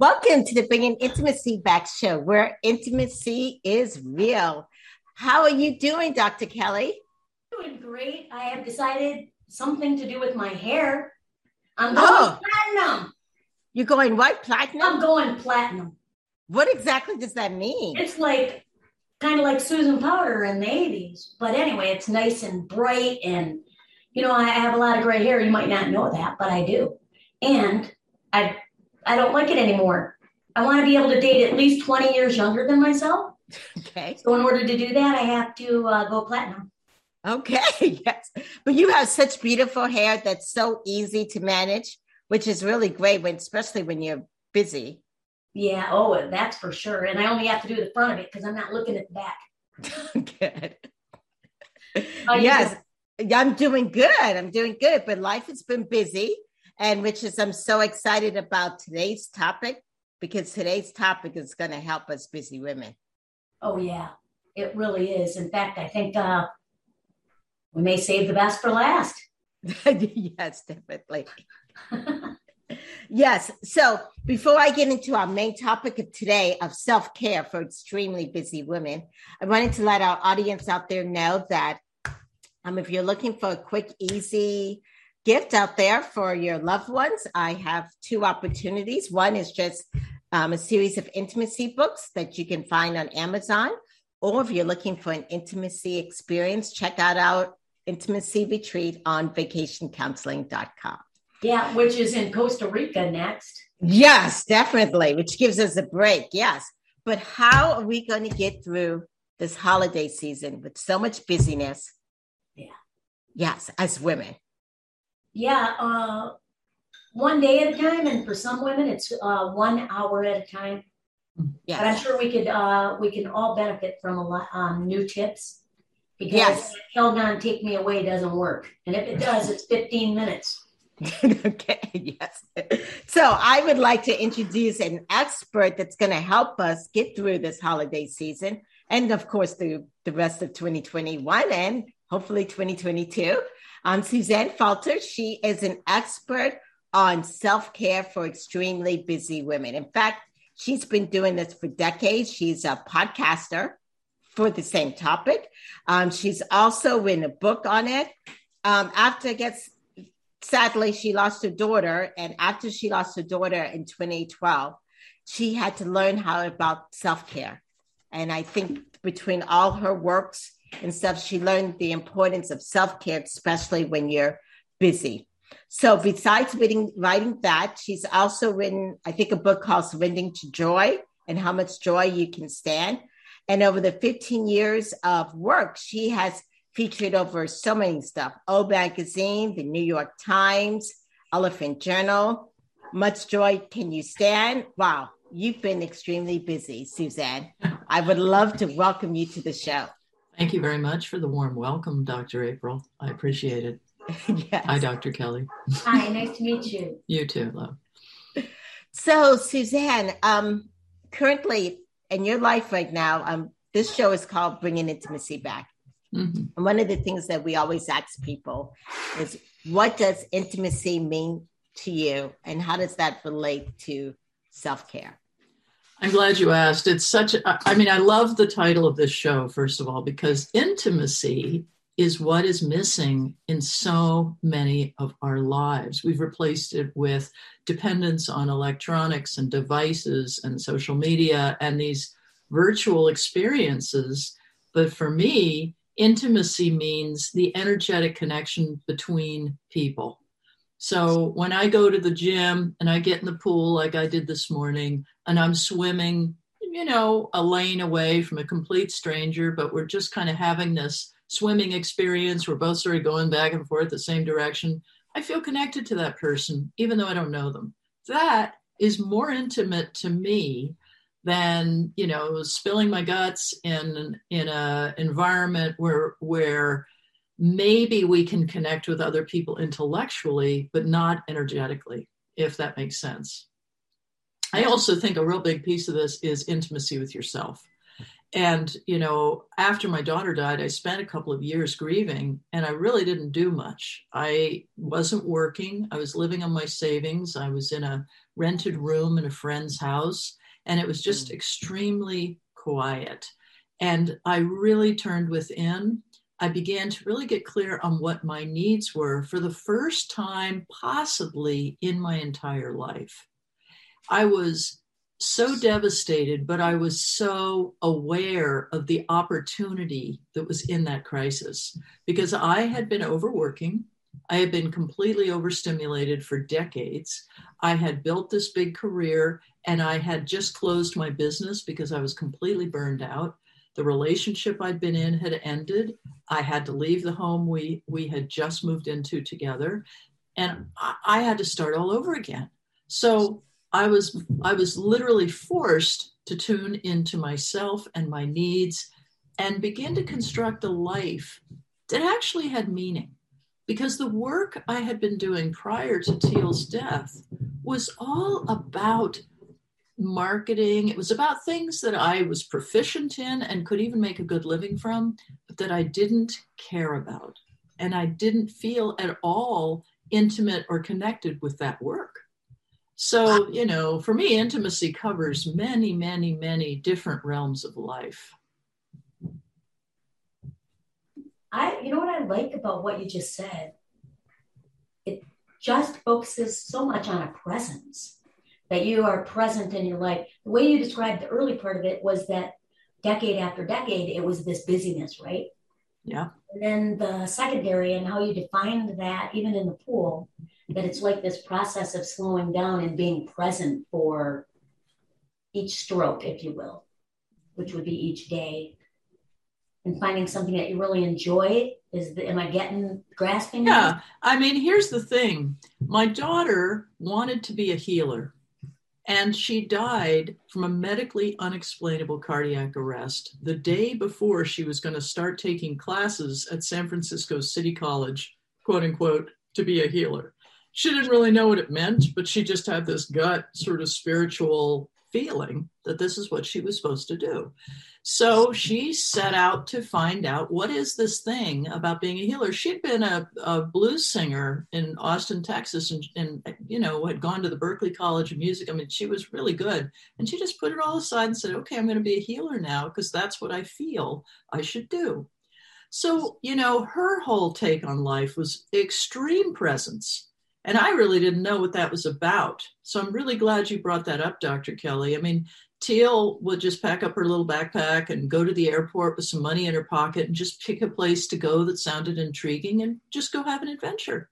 Welcome to the Bringing Intimacy Back show, where intimacy is real. How are you doing, Dr. Kelly? Doing great. I have decided something to do with my hair. I'm oh. going oh. platinum. You're going what? Platinum? I'm going platinum. What exactly does that mean? It's like kind of like Susan Powter in the 80s. But anyway, it's nice and bright. And, you know, I have a lot of gray hair. You might not know that, but I do. And I I don't like it anymore. I want to be able to date at least 20 years younger than myself. Okay. So in order to do that, I have to uh, go platinum. Okay, yes. But you have such beautiful hair that's so easy to manage, which is really great when especially when you're busy. Yeah, oh, that's for sure. And I only have to do the front of it because I'm not looking at the back. good. yes. I'm doing good. I'm doing good, but life has been busy and which is I'm so excited about today's topic because today's topic is going to help us busy women. Oh yeah, it really is. In fact, I think uh, we may save the best for last. yes, definitely. yes. So before I get into our main topic of today of self care for extremely busy women, I wanted to let our audience out there know that um, if you're looking for a quick, easy gift out there for your loved ones. I have two opportunities. One is just um, a series of intimacy books that you can find on Amazon. Or if you're looking for an intimacy experience, check out our intimacy retreat on vacationcounseling.com. Yeah, which is in Costa Rica next. Yes, definitely, which gives us a break. Yes. But how are we going to get through this holiday season with so much busyness? Yeah. Yes, as women yeah, uh, one day at a time, and for some women, it's uh, one hour at a time. Yeah, but I'm sure we could uh, we can all benefit from a lot um, new tips because yes. Calgon take me away doesn't work, and if it does, it's 15 minutes. okay, yes. So I would like to introduce an expert that's going to help us get through this holiday season and, of course, the, the rest of 2021 and hopefully 2022. I'm Suzanne Falter. She is an expert on self care for extremely busy women. In fact, she's been doing this for decades. She's a podcaster for the same topic. Um, she's also written a book on it. Um, after gets sadly, she lost her daughter, and after she lost her daughter in 2012, she had to learn how about self care. And I think between all her works and stuff, she learned the importance of self care, especially when you're busy. So, besides writing, writing that, she's also written, I think, a book called Surrendering to Joy and How Much Joy You Can Stand. And over the 15 years of work, she has featured over so many stuff O Magazine, the New York Times, Elephant Journal. Much joy can you stand? Wow, you've been extremely busy, Suzanne. I would love to welcome you to the show. Thank you very much for the warm welcome, Dr. April. I appreciate it. yes. Hi, Dr. Kelly. Hi, nice to meet you. You too, love. So, Suzanne, um, currently in your life right now, um, this show is called Bringing Intimacy Back. Mm-hmm. And one of the things that we always ask people is, what does intimacy mean to you, and how does that relate to self care? I'm glad you asked. It's such, I mean, I love the title of this show, first of all, because intimacy is what is missing in so many of our lives. We've replaced it with dependence on electronics and devices and social media and these virtual experiences. But for me, intimacy means the energetic connection between people. So when I go to the gym and I get in the pool like I did this morning and I'm swimming you know, a lane away from a complete stranger, but we're just kind of having this swimming experience. We're both sort of going back and forth the same direction. I feel connected to that person, even though I don't know them. That is more intimate to me than you know spilling my guts in in a environment where where maybe we can connect with other people intellectually but not energetically if that makes sense. I also think a real big piece of this is intimacy with yourself. And you know after my daughter died i spent a couple of years grieving and i really didn't do much. I wasn't working. I was living on my savings. I was in a rented room in a friend's house and it was just mm. extremely quiet. And i really turned within i began to really get clear on what my needs were for the first time possibly in my entire life i was so devastated, but I was so aware of the opportunity that was in that crisis because I had been overworking. I had been completely overstimulated for decades. I had built this big career and I had just closed my business because I was completely burned out. The relationship I'd been in had ended. I had to leave the home we, we had just moved into together. And I, I had to start all over again. So I was I was literally forced to tune into myself and my needs and begin to construct a life that actually had meaning. Because the work I had been doing prior to Teal's death was all about marketing. It was about things that I was proficient in and could even make a good living from, but that I didn't care about. And I didn't feel at all intimate or connected with that work. So, you know, for me, intimacy covers many, many, many different realms of life. I, you know what I like about what you just said? It just focuses so much on a presence that you are present in your life. The way you described the early part of it was that decade after decade, it was this busyness, right? Yeah. And then the secondary and how you defined that, even in the pool, that it's like this process of slowing down and being present for each stroke, if you will, which would be each day, and finding something that you really enjoy. Is the, am I getting grasping? Yeah, that? I mean, here's the thing: my daughter wanted to be a healer. And she died from a medically unexplainable cardiac arrest the day before she was going to start taking classes at San Francisco City College, quote unquote, to be a healer. She didn't really know what it meant, but she just had this gut sort of spiritual feeling that this is what she was supposed to do. So she set out to find out what is this thing about being a healer. She'd been a, a blues singer in Austin, Texas, and, and, you know had gone to the Berklee College of Music. I mean, she was really good, and she just put it all aside and said, "Okay, I'm going to be a healer now because that's what I feel I should do." So you know, her whole take on life was extreme presence and I really didn't know what that was about. So I'm really glad you brought that up, Dr. Kelly. I mean, Teal would just pack up her little backpack and go to the airport with some money in her pocket and just pick a place to go that sounded intriguing and just go have an adventure.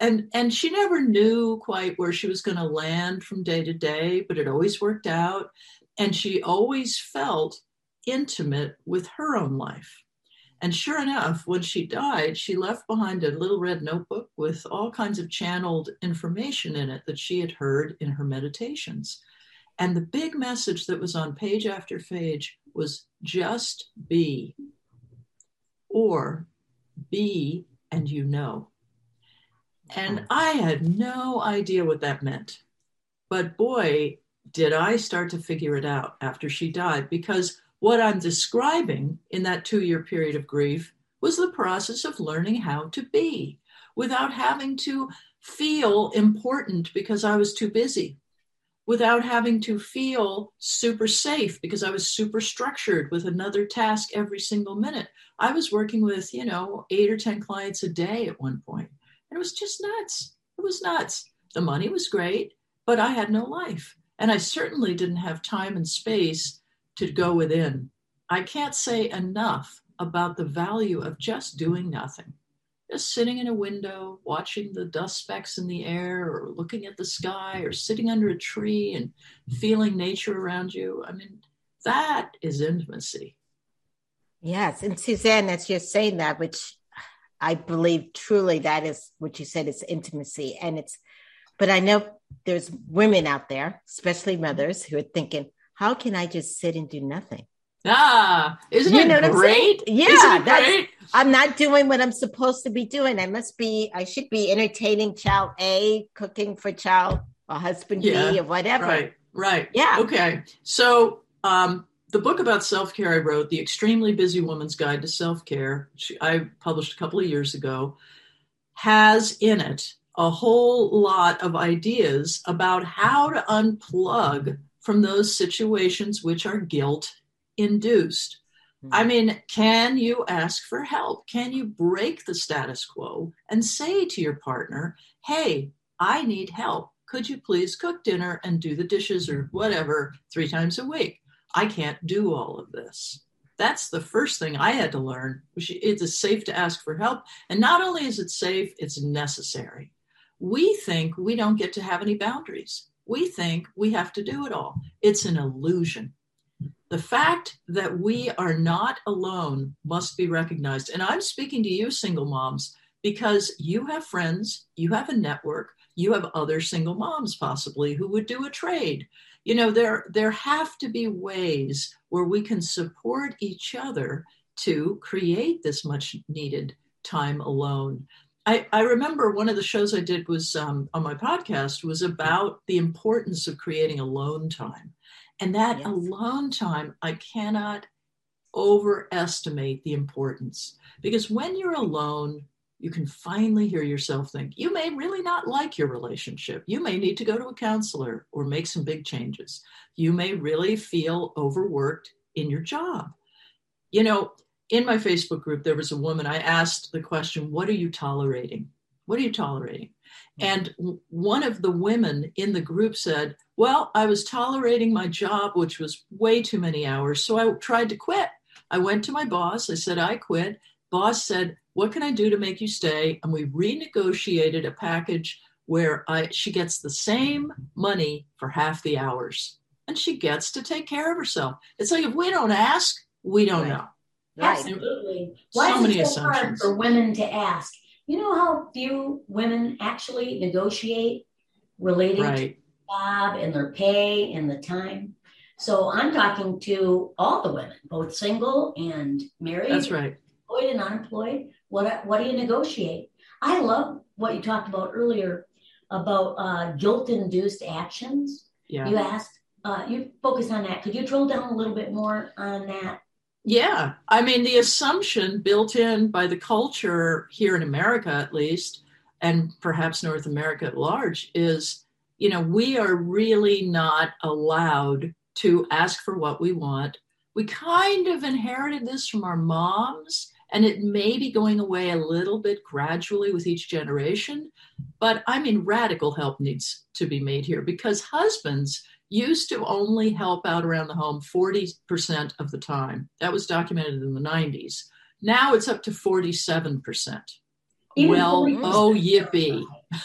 And and she never knew quite where she was going to land from day to day, but it always worked out. And she always felt intimate with her own life. And sure enough, when she died, she left behind a little red notebook with all kinds of channeled information in it that she had heard in her meditations. And the big message that was on page after page was just be, or be and you know. And I had no idea what that meant. But boy, did I start to figure it out after she died because what I'm describing in that two year period of grief was the process of learning how to be without having to feel important because I was too busy, without having to feel super safe because I was super structured with another task every single minute. I was working with, you know, eight or 10 clients a day at one point. And it was just nuts. It was nuts. The money was great, but I had no life. And I certainly didn't have time and space to go within. I can't say enough about the value of just doing nothing. Just sitting in a window, watching the dust specks in the air, or looking at the sky, or sitting under a tree and feeling nature around you. I mean, That is intimacy. Yes. And Suzanne, as you're saying that, which I believe truly that is what you said is intimacy. And it's, but I know there's women out there, especially mothers, who are thinking, how can I just sit and do nothing? Ah, isn't you it great? Yeah, that's, great? I'm not doing what I'm supposed to be doing. I must be, I should be entertaining child A, cooking for child or husband yeah, B or whatever. Right, right. Yeah. Okay. So, um, the book about self care I wrote, The Extremely Busy Woman's Guide to Self Care, I published a couple of years ago, has in it a whole lot of ideas about how to unplug from those situations which are guilt induced. I hmm. mean, can you ask for help? Can you break the status quo and say to your partner, hey, I need help. Could you please cook dinner and do the dishes or whatever three times a week? I can't do all of this. That's the first thing I had to learn. It's safe to ask for help. And not only is it safe, it's necessary. We think we don't get to have any boundaries. We think we have to do it all. It's an illusion. The fact that we are not alone must be recognized. And I'm speaking to you, single moms, because you have friends, you have a network, you have other single moms possibly who would do a trade. You know, there there have to be ways where we can support each other to create this much needed time alone. I, I remember one of the shows I did was um, on my podcast was about the importance of creating alone time and that yes. alone time, I cannot overestimate the importance because when you're alone, you can finally hear yourself think, you may really not like your relationship. You may need to go to a counselor or make some big changes. You may really feel overworked in your job. You know, in my Facebook group, there was a woman, I asked the question, What are you tolerating? What are you tolerating? Hmm. And one of the women in the group said, Well, I was tolerating my job, which was way too many hours. So I tried to quit. I went to my boss. I said, I quit. Boss said, What can I do to make you stay? And we renegotiated a package where I, she gets the same money for half the hours and she gets to take care of herself. It's like if we don't ask, we don't right. Absolutely. Why so is it so hard for women to ask? You know how few women actually negotiate relating right. to job and their pay and the time. So I'm talking to all the women, both single and married. That's right. Employed and unemployed. What what do you negotiate? I love what you talked about earlier about uh, guilt-induced actions. Yeah. You asked. Uh, you focused on that. Could you drill down a little bit more on that? Yeah. I mean, the assumption built in by the culture here in America, at least, and perhaps North America at large, is you know, we are really not allowed to ask for what we want. We kind of inherited this from our moms, and it may be going away a little bit gradually with each generation. But I mean, radical help needs to be made here because husbands used to only help out around the home 40% of the time. That was documented in the 90s. Now it's up to 47%. Even well, 40%. oh, yippee.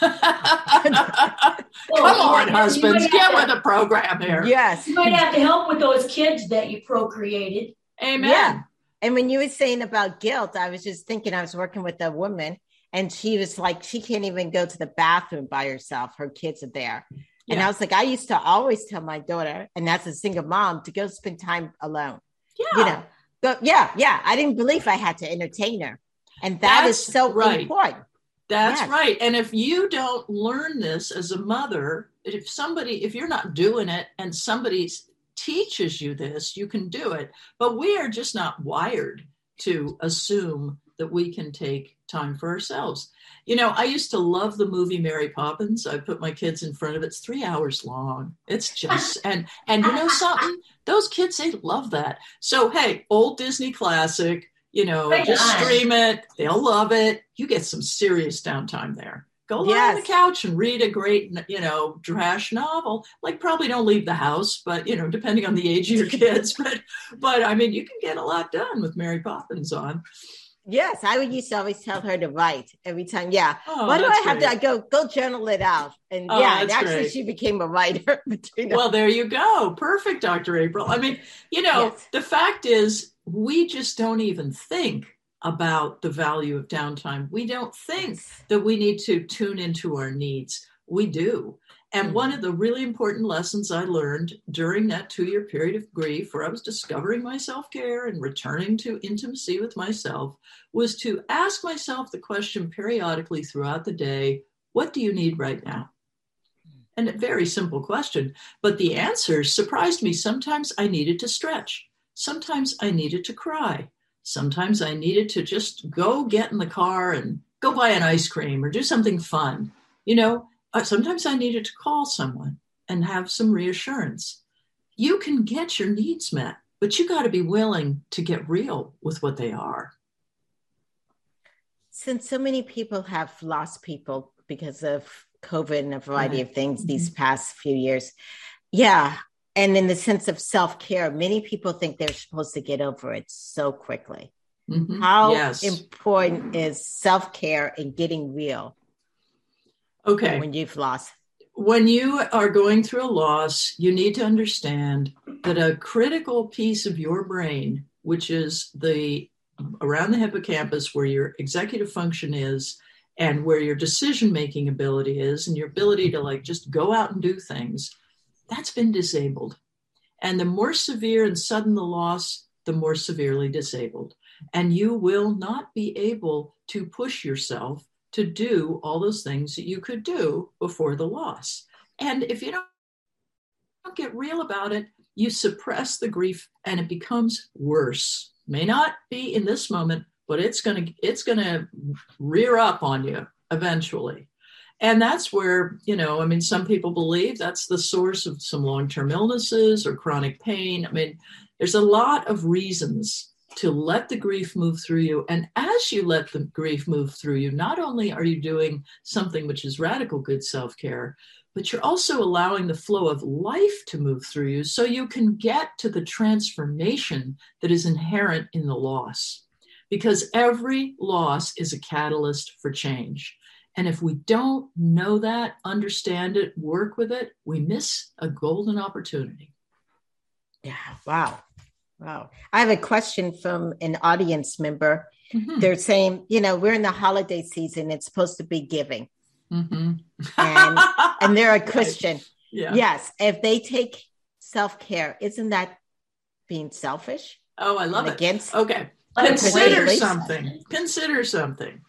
Come on, husbands, get with the program here. Yes. You might have to help with those kids that you procreated. Amen. Yeah. And when you were saying about guilt, I was just thinking I was working with a woman and she was like, she can't even go to the bathroom by herself. Her kids are there. And I was like, I used to always tell my daughter, and that's a single mom, to go spend time alone. Yeah. You know, go, yeah, yeah. I didn't believe I had to entertain her. And that that's is so right. important. That's yes. right. And if you don't learn this as a mother, if somebody, if you're not doing it and somebody teaches you this, you can do it. But we are just not wired to assume that we can take time for ourselves. You know, I used to love the movie Mary Poppins. I put my kids in front of it. It's three hours long. It's just and and you know something? Those kids they love that. So hey, old Disney classic. You know, right just on. stream it. They'll love it. You get some serious downtime there. Go lie yes. on the couch and read a great, you know, trash novel. Like probably don't leave the house, but you know, depending on the age of your kids. But but I mean, you can get a lot done with Mary Poppins on. Yes, I would used to always tell her to write every time. Yeah. Oh, Why do I have great. to? I go go journal it out, and oh, yeah, and actually great. she became a writer. well, there you go. Perfect, Dr. April. I mean, you know, yes. the fact is, we just don't even think about the value of downtime. We don't think that we need to tune into our needs. We do. And mm-hmm. one of the really important lessons I learned during that two year period of grief, where I was discovering my self care and returning to intimacy with myself, was to ask myself the question periodically throughout the day what do you need right now? And a very simple question, but the answers surprised me. Sometimes I needed to stretch, sometimes I needed to cry, sometimes I needed to just go get in the car and go buy an ice cream or do something fun. You know, sometimes I needed to call someone and have some reassurance. You can get your needs met, but you got to be willing to get real with what they are. Since so many people have lost people because of COVID and a variety right. of things mm-hmm. these past few years, yeah. And in the sense of self care, many people think they're supposed to get over it so quickly. Mm-hmm. How yes. important is self care and getting real? Okay. When you've lost. When you are going through a loss, you need to understand that a critical piece of your brain, which is the around the hippocampus where your executive function is and where your decision making ability is and your ability to like just go out and do things, that's been disabled. And the more severe and sudden the loss, the more severely disabled. And you will not be able to push yourself to do all those things that you could do before the loss. And if you don't, get real about it, you suppress the grief and it becomes worse. May not be in this moment, but it's going to it's going to rear up on you eventually. And that's where, you know, I mean, some people believe that's the source of some long term illnesses or chronic pain. I mean, there's a lot of reasons to let the grief move through you. And as you let the grief move through you, not only are you doing something which is radical good self care, but you're also allowing the flow of life to move through you so you can get to the transformation that is inherent in the loss. Because every loss is a catalyst for change. And if we don't know that, understand it, work with it, we miss a golden opportunity. Yeah, wow. Wow. I have a question from an audience member. Mm-hmm. They're saying, you know, we're in the holiday season. It's supposed to be giving. Mm-hmm. and, and they're a Christian. Right. Yeah. Yes. If they take self care, isn't that being selfish? Oh, I love it. Against okay. Consider something. Consider something.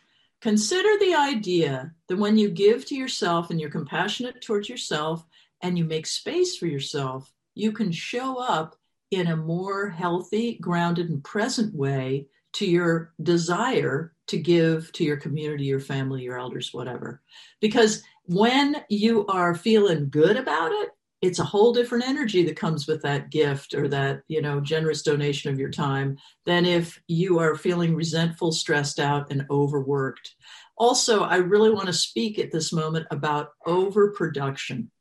Consider the idea that when you give to yourself and you're compassionate towards yourself and you make space for yourself, you can show up in a more healthy, grounded, and present way to your desire to give to your community, your family, your elders, whatever. Because when you are feeling good about it, it's a whole different energy that comes with that gift or that you know generous donation of your time than if you are feeling resentful stressed out and overworked also i really want to speak at this moment about overproduction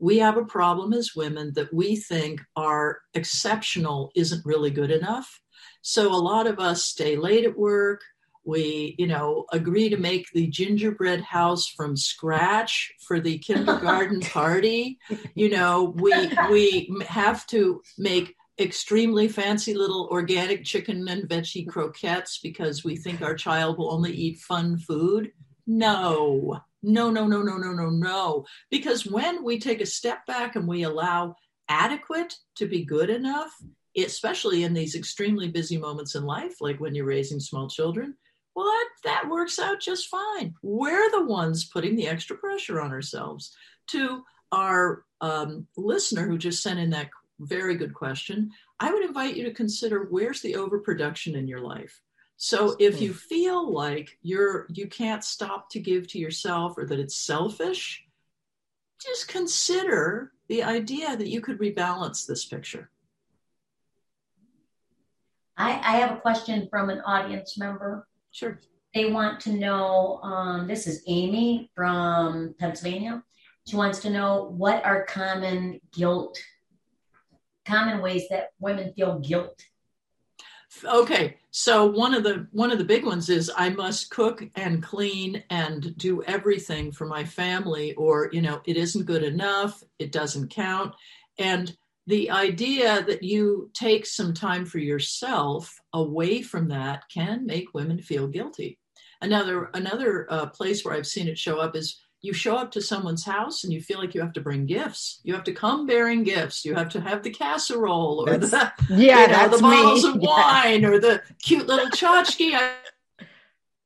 we have a problem as women that we think our exceptional isn't really good enough. So a lot of us stay late at work. We, you know, agree to make the gingerbread house from scratch for the kindergarten party. You know, we we have to make extremely fancy little organic chicken and veggie croquettes because we think our child will only eat fun food. No, no, no, no, no, no, no, no. Because when we take a step back and we allow adequate to be good enough, especially in these extremely busy moments in life, like when you're raising small children, well, that, that works out just fine. We're the ones putting the extra pressure on ourselves. To our um, listener who just sent in that very good question, I would invite you to consider where's the overproduction in your life? So if you feel like you're you can't stop to give to yourself or that it's selfish, just consider the idea that you could rebalance this picture. I, I have a question from an audience member. Sure. They want to know um, this is Amy from Pennsylvania. She wants to know what are common guilt, common ways that women feel guilt Okay, so one of the one of the big ones is I must cook and clean and do everything for my family, or you know, it isn't good enough, it doesn't count, and the idea that you take some time for yourself away from that can make women feel guilty. Another another uh, place where I've seen it show up is you show up to someone's house and you feel like you have to bring gifts. You have to come bearing gifts. You have to have the casserole or that's, the yeah, you know, the bottles me. of wine yeah. or the cute little tchotchke I,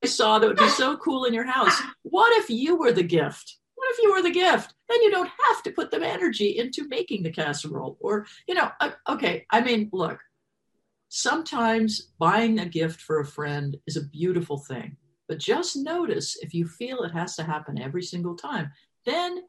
I saw that would be so cool in your house. What if you were the gift? What if you were the gift? Then you don't have to put the energy into making the casserole or, you know, uh, okay. I mean, look, sometimes buying a gift for a friend is a beautiful thing but just notice if you feel it has to happen every single time, then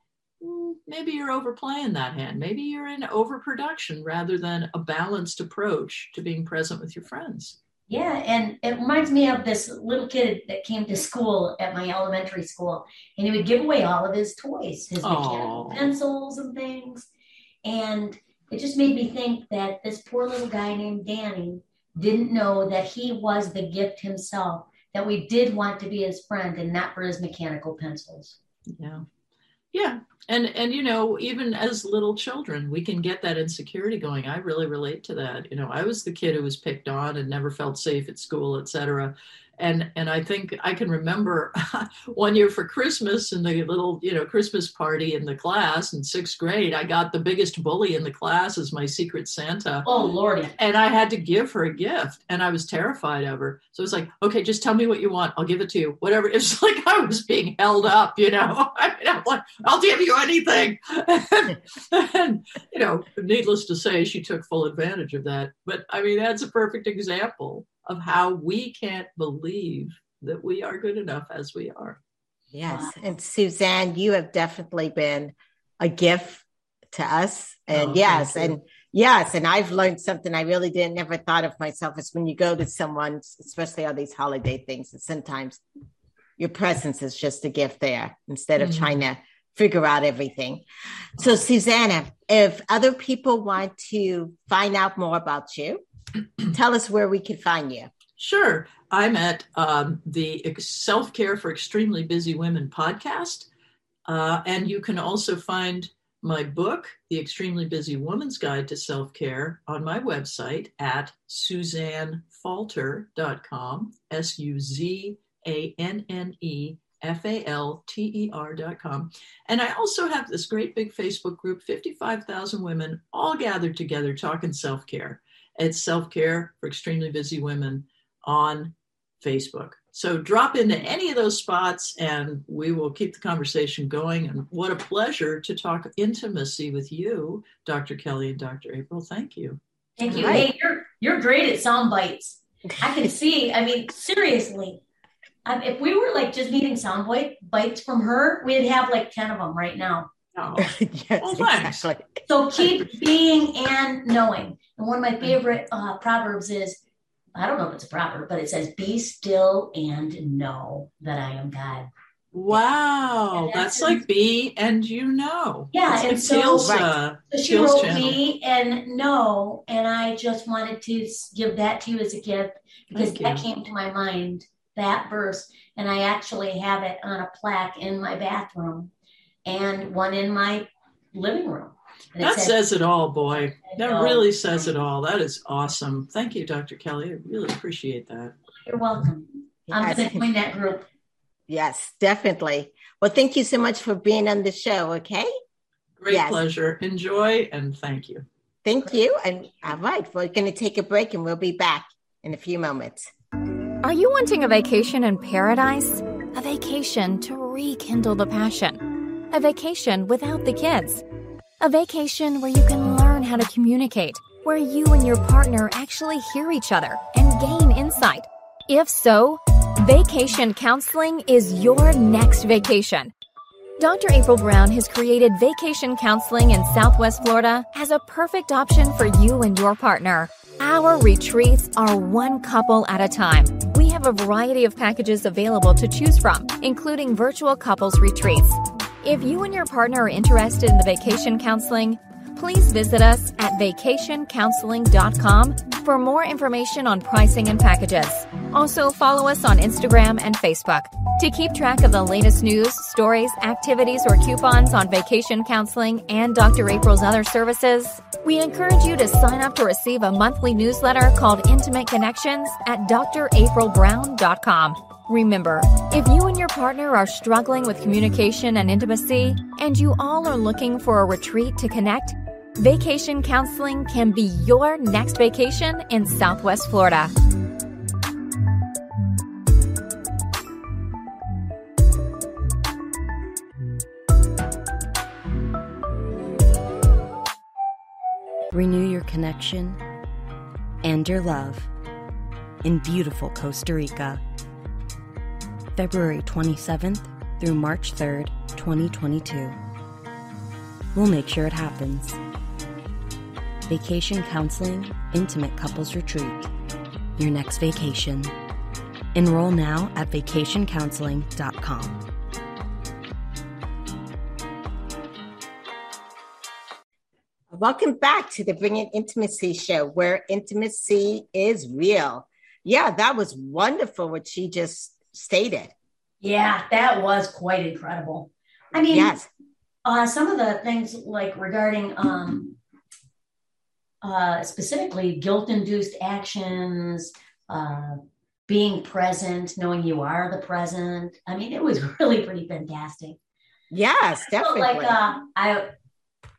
mm, maybe you're overplaying that hand. Maybe you're in overproduction rather than a balanced approach to being present with your friends. Yeah, and it reminds me of this little kid that came to school at my elementary school, and he would give away all of his toys, his mechanical pencils and things. And it just made me think that this poor little guy named Danny didn't know that he was the gift himself that we did want to be his friend and not for his mechanical pencils. Yeah. Yeah. And and you know, even as little children, we can get that insecurity going. I really relate to that. You know, I was the kid who was picked on and never felt safe at school, et cetera and and I think I can remember one year for Christmas and the little you know Christmas party in the class in sixth grade. I got the biggest bully in the class as my secret Santa. Oh lordy! And I had to give her a gift, and I was terrified of her. So it's like, okay, just tell me what you want. I'll give it to you. Whatever. It's like I was being held up. You know, I mean, I'm like, I'll give you anything. and, and you know, needless to say, she took full advantage of that. But I mean, that's a perfect example of how we can't believe that we are good enough as we are. Yes. And Suzanne, you have definitely been a gift to us. And oh, yes, and yes, and I've learned something I really didn't never thought of myself is when you go to someone, especially all these holiday things, and sometimes your presence is just a gift there instead of mm-hmm. trying to figure out everything. So, Susanna, if other people want to find out more about you, tell us where we can find you. Sure. I'm at um, the Self Care for Extremely Busy Women podcast. Uh, and you can also find my book, The Extremely Busy Woman's Guide to Self Care, on my website at suzannefalter.com, S U Z A N N E F A L T E R.com. And I also have this great big Facebook group, 55,000 women all gathered together talking self care. It's Self Care for Extremely Busy Women on Facebook. So drop into any of those spots and we will keep the conversation going. And what a pleasure to talk intimacy with you, Dr. Kelly and Dr. April. Thank you. Thank you. Right. Hey, you're you're great at sound bites. I can see. I mean, seriously, um, if we were like just needing sound bite bites from her, we'd have like ten of them right now. Oh, yes, well, exactly. So keep being and knowing. And one of my favorite uh, proverbs is I don't know if it's a proverb, but it says, Be still and know that I am God. Wow, that's, that's like be and you know. Yeah, that's and like so, Teal's, uh, so she wrote channel. be and know, and I just wanted to give that to you as a gift because Thank that you. came to my mind, that verse, and I actually have it on a plaque in my bathroom and one in my living room. That says it all, boy. That really says it all. That is awesome. Thank you, Dr. Kelly. I really appreciate that. You're welcome. Yes. I'm going to join that group. Yes, definitely. Well, thank you so much for being on the show. Okay. Great yes. pleasure. Enjoy and thank you. Thank you. And all right, we're going to take a break and we'll be back in a few moments. Are you wanting a vacation in paradise? A vacation to rekindle the passion? A vacation without the kids? A vacation where you can learn how to communicate, where you and your partner actually hear each other and gain insight. If so, vacation counseling is your next vacation. Dr. April Brown has created vacation counseling in Southwest Florida as a perfect option for you and your partner. Our retreats are one couple at a time. We have a variety of packages available to choose from, including virtual couples retreats, if you and your partner are interested in the vacation counseling, please visit us at vacationcounseling.com for more information on pricing and packages. Also, follow us on Instagram and Facebook. To keep track of the latest news, stories, activities, or coupons on vacation counseling and Dr. April's other services, we encourage you to sign up to receive a monthly newsletter called Intimate Connections at draprilbrown.com. Remember, if you and your partner are struggling with communication and intimacy, and you all are looking for a retreat to connect, vacation counseling can be your next vacation in Southwest Florida. Renew your connection and your love in beautiful Costa Rica. February 27th through March 3rd, 2022. We'll make sure it happens. Vacation Counseling Intimate Couples Retreat. Your next vacation. Enroll now at vacationcounseling.com. Welcome back to the Bringing Intimacy show, where intimacy is real. Yeah, that was wonderful what she just stated. Yeah, that was quite incredible. I mean, yes. Uh, some of the things like regarding um, uh, specifically guilt-induced actions, uh, being present, knowing you are the present. I mean, it was really pretty fantastic. Yes, definitely. I felt like uh, I,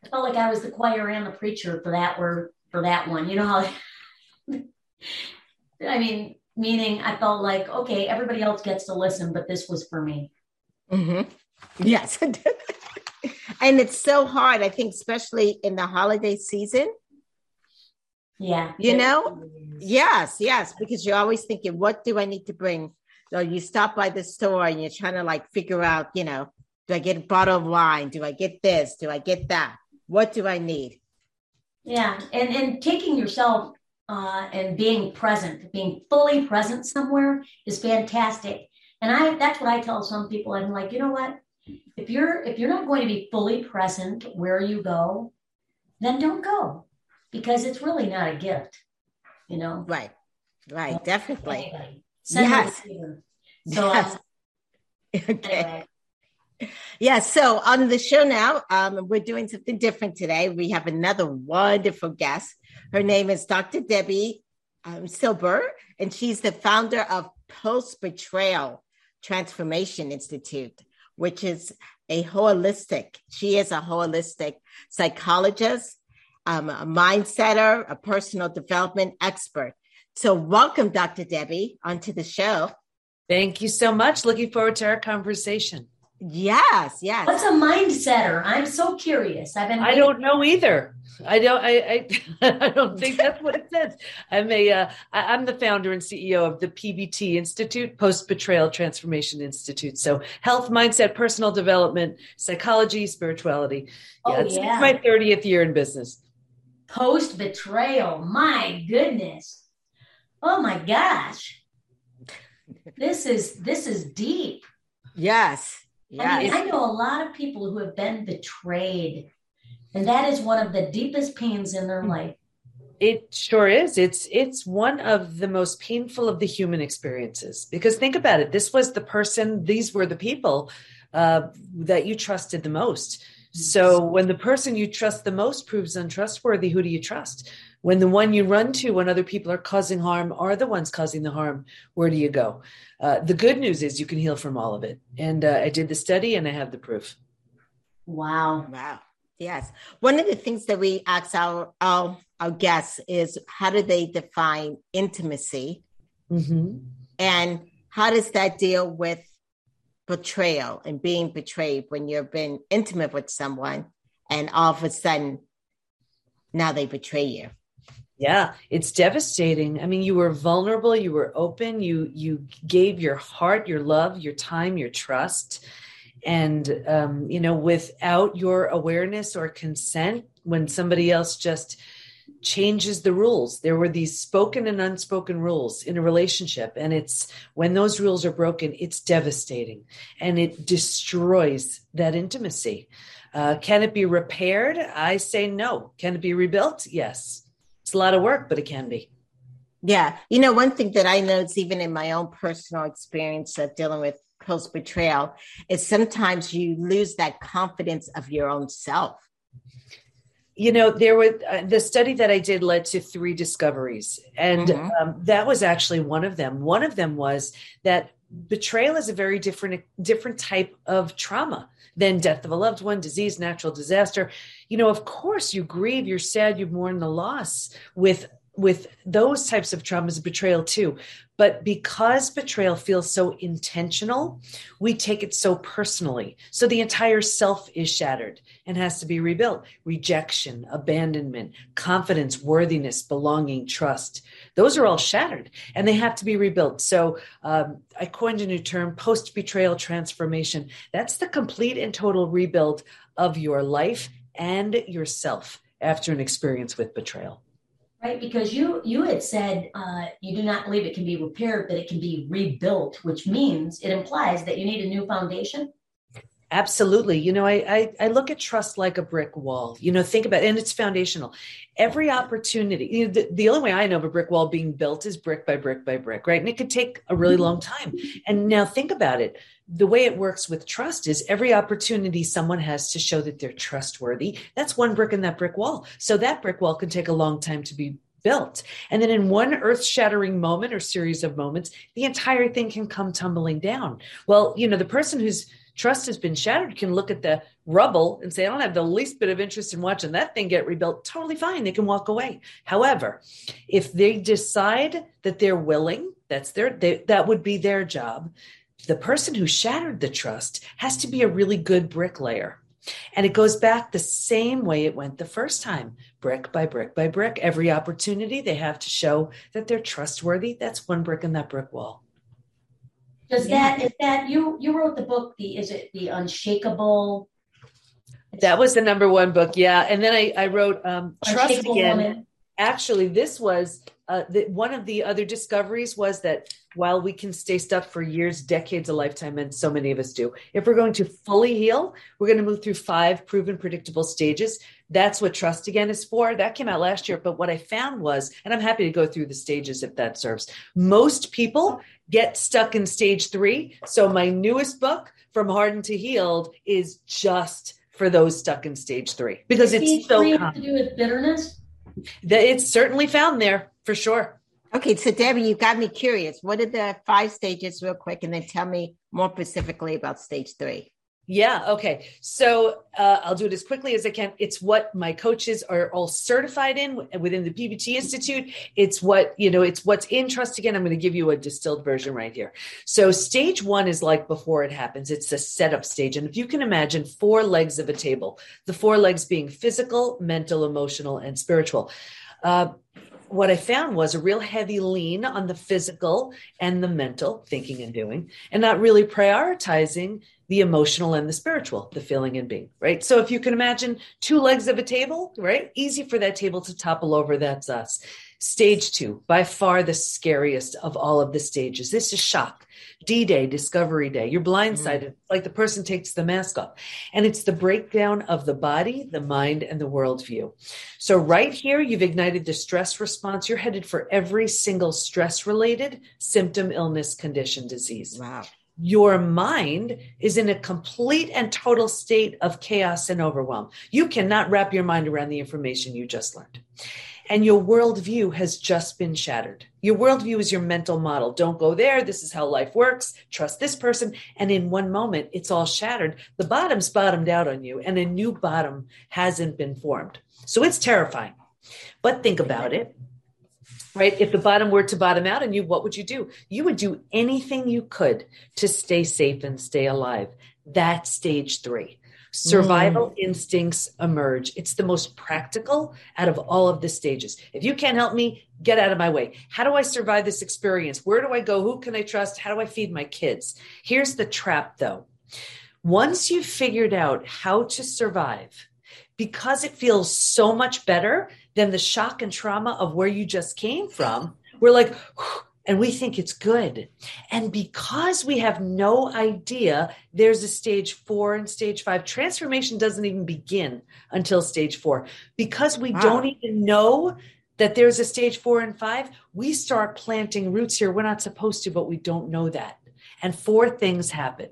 I felt like I was the choir and the preacher for that word for that one. You know how? I mean, meaning I felt like, okay, everybody else gets to listen, but this was for me. Mm-hmm. Yes. and it's so hard, I think, especially in the holiday season. Yeah. You know? Yes, yes, because you're always thinking, what do I need to bring? So you stop by the store and you're trying to like figure out, you know, do I get a bottle of wine? Do I get this? Do I get that? What do I need? Yeah. And and taking yourself uh, and being present, being fully present somewhere is fantastic. And I that's what I tell some people. I'm like, you know what? If you're if you're not going to be fully present where you go, then don't go because it's really not a gift, you know. Right. Right. Definitely. yes. So yes. Um, okay. Anyway. Yeah, so on the show now, um, we're doing something different today. We have another wonderful guest. Her name is Dr. Debi um, Silber, and she's the founder of Post Betrayal Transformation Institute, which is a holistic, she is a holistic psychologist, um, a mindsetter, a personal development expert. So, welcome, Dr. Debi, onto the show. Thank you so much. Looking forward to our conversation. Yes, yes. What's a mindsetter? I'm so curious. I've been. I don't know either. I don't. I. I, I don't think that's what it says. I'm a. Uh, I, I'm the founder and CEO of the PBT Institute, Post Betrayal Transformation Institute. So, health, mindset, personal development, psychology, spirituality. Yeah, oh, it's, yeah. it's my 30th year in business. Post betrayal. My goodness. Oh my gosh. This is this is deep. Yes. Yeah. I, mean, I know a lot of people who have been betrayed, and that is one of the deepest pains in their life. It sure is. It's it's one of the most painful of the human experiences because think about it. This was the person; these were the people uh, that you trusted the most. So when the person you trust the most proves untrustworthy, who do you trust? When the one you run to when other people are causing harm are the ones causing the harm, where do you go? Uh, the good news is you can heal from all of it. And uh, I did the study and I have the proof. Wow. Wow. Yes. One of the things that we ask our, our, our guests is how do they define intimacy? Mm-hmm. And how does that deal with betrayal and being betrayed when you've been intimate with someone and all of a sudden now they betray you? Yeah, it's devastating. I mean, you were vulnerable, you were open, you you gave your heart, your love, your time, your trust. And um, you know, without your awareness or consent, when somebody else just changes the rules. There were these spoken and unspoken rules in a relationship. And it's when those rules are broken, it's devastating and it destroys that intimacy. Uh, can it be repaired? I say no. Can it be rebuilt? Yes. It's a lot of work, but it can be. Yeah. You know, one thing that I notice, even in my own personal experience of dealing with post betrayal, is sometimes you lose that confidence of your own self you know there were uh, the study that i did led to three discoveries and mm-hmm. um, that was actually one of them one of them was that betrayal is a very different different type of trauma than death of a loved one disease natural disaster. You know of course you grieve you're sad you mourn the loss with with those types of traumas betrayal too but because betrayal feels so intentional, we take it so personally. So the entire self is shattered and has to be rebuilt. Rejection, abandonment, confidence, worthiness, belonging, trust. Those are all shattered and they have to be rebuilt. So um, I coined a new term post betrayal transformation. That's the complete and total rebuild of your life and yourself after an experience with betrayal right? Because you you had said uh, you do not believe it can be repaired, but it can be rebuilt, which means it implies that you need a new foundation. Absolutely. You know, I, I, I look at trust like a brick wall. You know, think about and it's foundational. Every opportunity, you know, the, the only way I know of a brick wall being built is brick by brick by brick, right? And it could take a really long time. And now think about it. The way it works with trust is every opportunity someone has to show that they're trustworthy, that's one brick in that brick wall. So that brick wall can take a long time to be built. And then in one earth shattering moment or series of moments, the entire thing can come tumbling down. Well, you know, the person who's trust has been shattered can look at the rubble and say, I don't have the least bit of interest in watching that thing get rebuilt. Totally fine. They can walk away. However, if they decide that they're willing, that's their, they, that would be their job. The person who shattered the trust has to be a really good bricklayer. And it goes back the same way it went the first time brick by brick by brick. Every opportunity they have to show that they're trustworthy. That's one brick in that brick wall. Does yeah. that is that you you wrote the book the is it the unshakable that was the number one book yeah and then i i wrote um trust again woman. actually this was uh, the, one of the other discoveries was that while we can stay stuck for years decades a lifetime and so many of us do if we're going to fully heal we're going to move through five proven predictable stages that's what trust again is for that came out last year but what i found was and i'm happy to go through the stages if that serves most people get stuck in stage three. So my newest book, From Hardened to Healed, is just for those stuck in stage three because stage it's so three to do with bitterness. It's certainly found there for sure. Okay, so Debi, you got me curious. What are the five stages, real quick, and then tell me more specifically about stage three. Yeah. Okay. So uh, I'll do it as quickly as I can. It's what my coaches are all certified in within the PBT Institute. It's what, you know, it's what's in Trust Again. I'm going to give you a distilled version right here. So stage one is like before it happens, it's the setup stage. And if you can imagine four legs of a table, the four legs being physical, mental, emotional, and spiritual. Uh, what I found was a real heavy lean on the physical and the mental thinking and doing, and not really prioritizing the emotional and the spiritual, the feeling and being, right? So if you can imagine two legs of a table, right? Easy for that table to topple over. That's us. Stage two, by far the scariest of all of the stages. This is shock. D Day, Discovery Day. You're blindsided, mm. like the person takes the mask off. And it's the breakdown of the body, the mind, and the worldview. So, right here, you've ignited the stress response. You're headed for every single stress related symptom, illness, condition, disease. Wow your mind is in a complete and total state of chaos and overwhelm. You cannot wrap your mind around the information you just learned. And your worldview has just been shattered. Your worldview is your mental model. Don't go there. This is how life works. Trust this person. And in one moment, it's all shattered. The bottom's bottomed out on you, and a new bottom hasn't been formed. So it's terrifying. But think about it right? If the bottom were to bottom out on you, what would you do? You would do anything you could to stay safe and stay alive. That's stage three. Survival mm. instincts emerge. It's the most practical out of all of the stages. If you can't help me, get out of my way. How do I survive this experience? Where do I go? Who can I trust? How do I feed my kids? Here's the trap though. Once you've figured out how to survive, because it feels so much better than the shock and trauma of where you just came from. We're like, and we think it's good. And because we have no idea there's a stage four and stage five, transformation doesn't even begin until stage four. Because we wow. don't even know that there's a stage four and five, we start planting roots here. We're not supposed to, but we don't know that. And four things happen.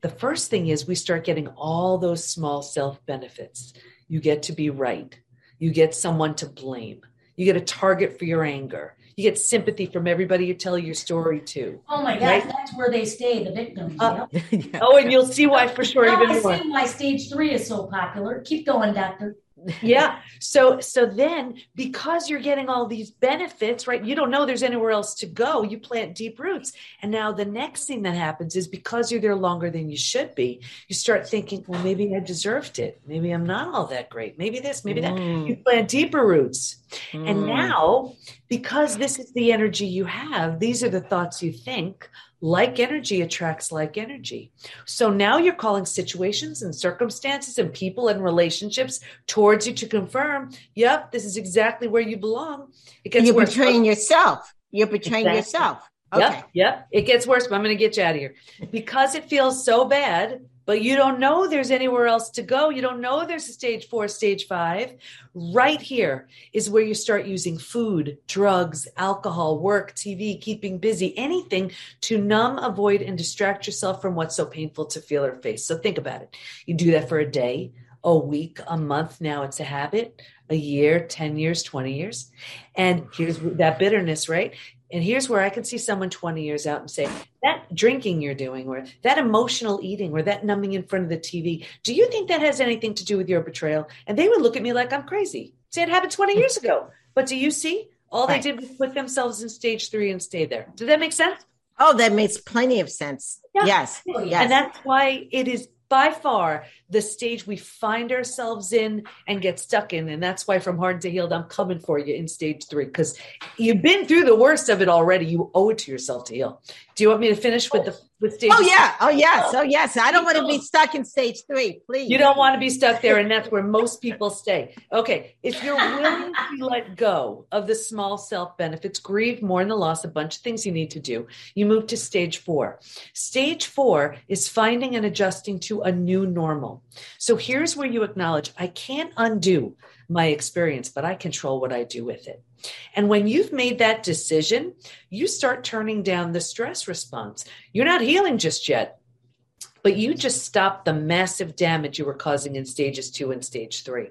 The first thing is we start getting all those small self benefits. You get to be right, you get someone to blame, you get a target for your anger. You get sympathy from everybody you tell your story to. Oh my gosh, right? that's where they stay, the victims. Uh, yeah. Oh, and you'll see why for sure. even I more. see why stage three is so popular. Keep going, doctor yeah. So so then because you're getting all these benefits, right? You don't know there's anywhere else to go. You plant deep roots. And now the next thing that happens is because you're there longer than you should be, you start thinking, well, maybe I deserved it. Maybe I'm not all that great. Maybe this, maybe that. Mm. You plant deeper roots. Mm. And now, because this is the energy you have, these are the thoughts you think like energy attracts like energy. So now you're calling situations and circumstances and people and relationships towards you to confirm, yep, this is exactly where you belong. It gets You're worse. betraying yourself. You're betraying exactly. yourself. Okay. Yep, yep. It gets worse, but I'm going to get you out of here. Because it feels so bad, but you don't know there's anywhere else to go. You don't know there's a stage four, stage five. Right here is where you start using food, drugs, alcohol, work, TV, keeping busy, anything to numb, avoid, and distract yourself from what's so painful to feel or face. So think about it. You do that for a day, a week, a month. Now it's a habit, a year, 10 years, 20 years. And here's that bitterness, right? And here's where I can see someone 20 years out and say, that drinking you're doing, or that emotional eating, or that numbing in front of the TV, do you think that has anything to do with your betrayal? And they would look at me like I'm crazy. Say it happened 20 years ago. But do you see? All right. they did was put themselves in stage three and stay there. Did that make sense? Oh, that makes plenty of sense. Yeah. Yes. yes. And that's why it is by far the stage we find ourselves in and get stuck in. And that's why from hard to healed, I'm coming for you in stage three because you've been through the worst of it already. You owe it to yourself to heal. Do you want me to finish with the with? Oh yeah, oh yes, oh. oh yes. I don't want to be stuck in stage three, please. You don't want to be stuck there, and that's where most people stay. Okay, if you're willing to let go of the small self benefits, grieve, mourn the loss, a bunch of things you need to do, you move to stage four. Stage four is finding and adjusting to a new normal. So here's where you acknowledge I can't undo my experience, but I control what I do with it. And when you've made that decision, you start turning down the stress response. You're not healing just yet, but you just stopped the massive damage you were causing in stages two and stage three.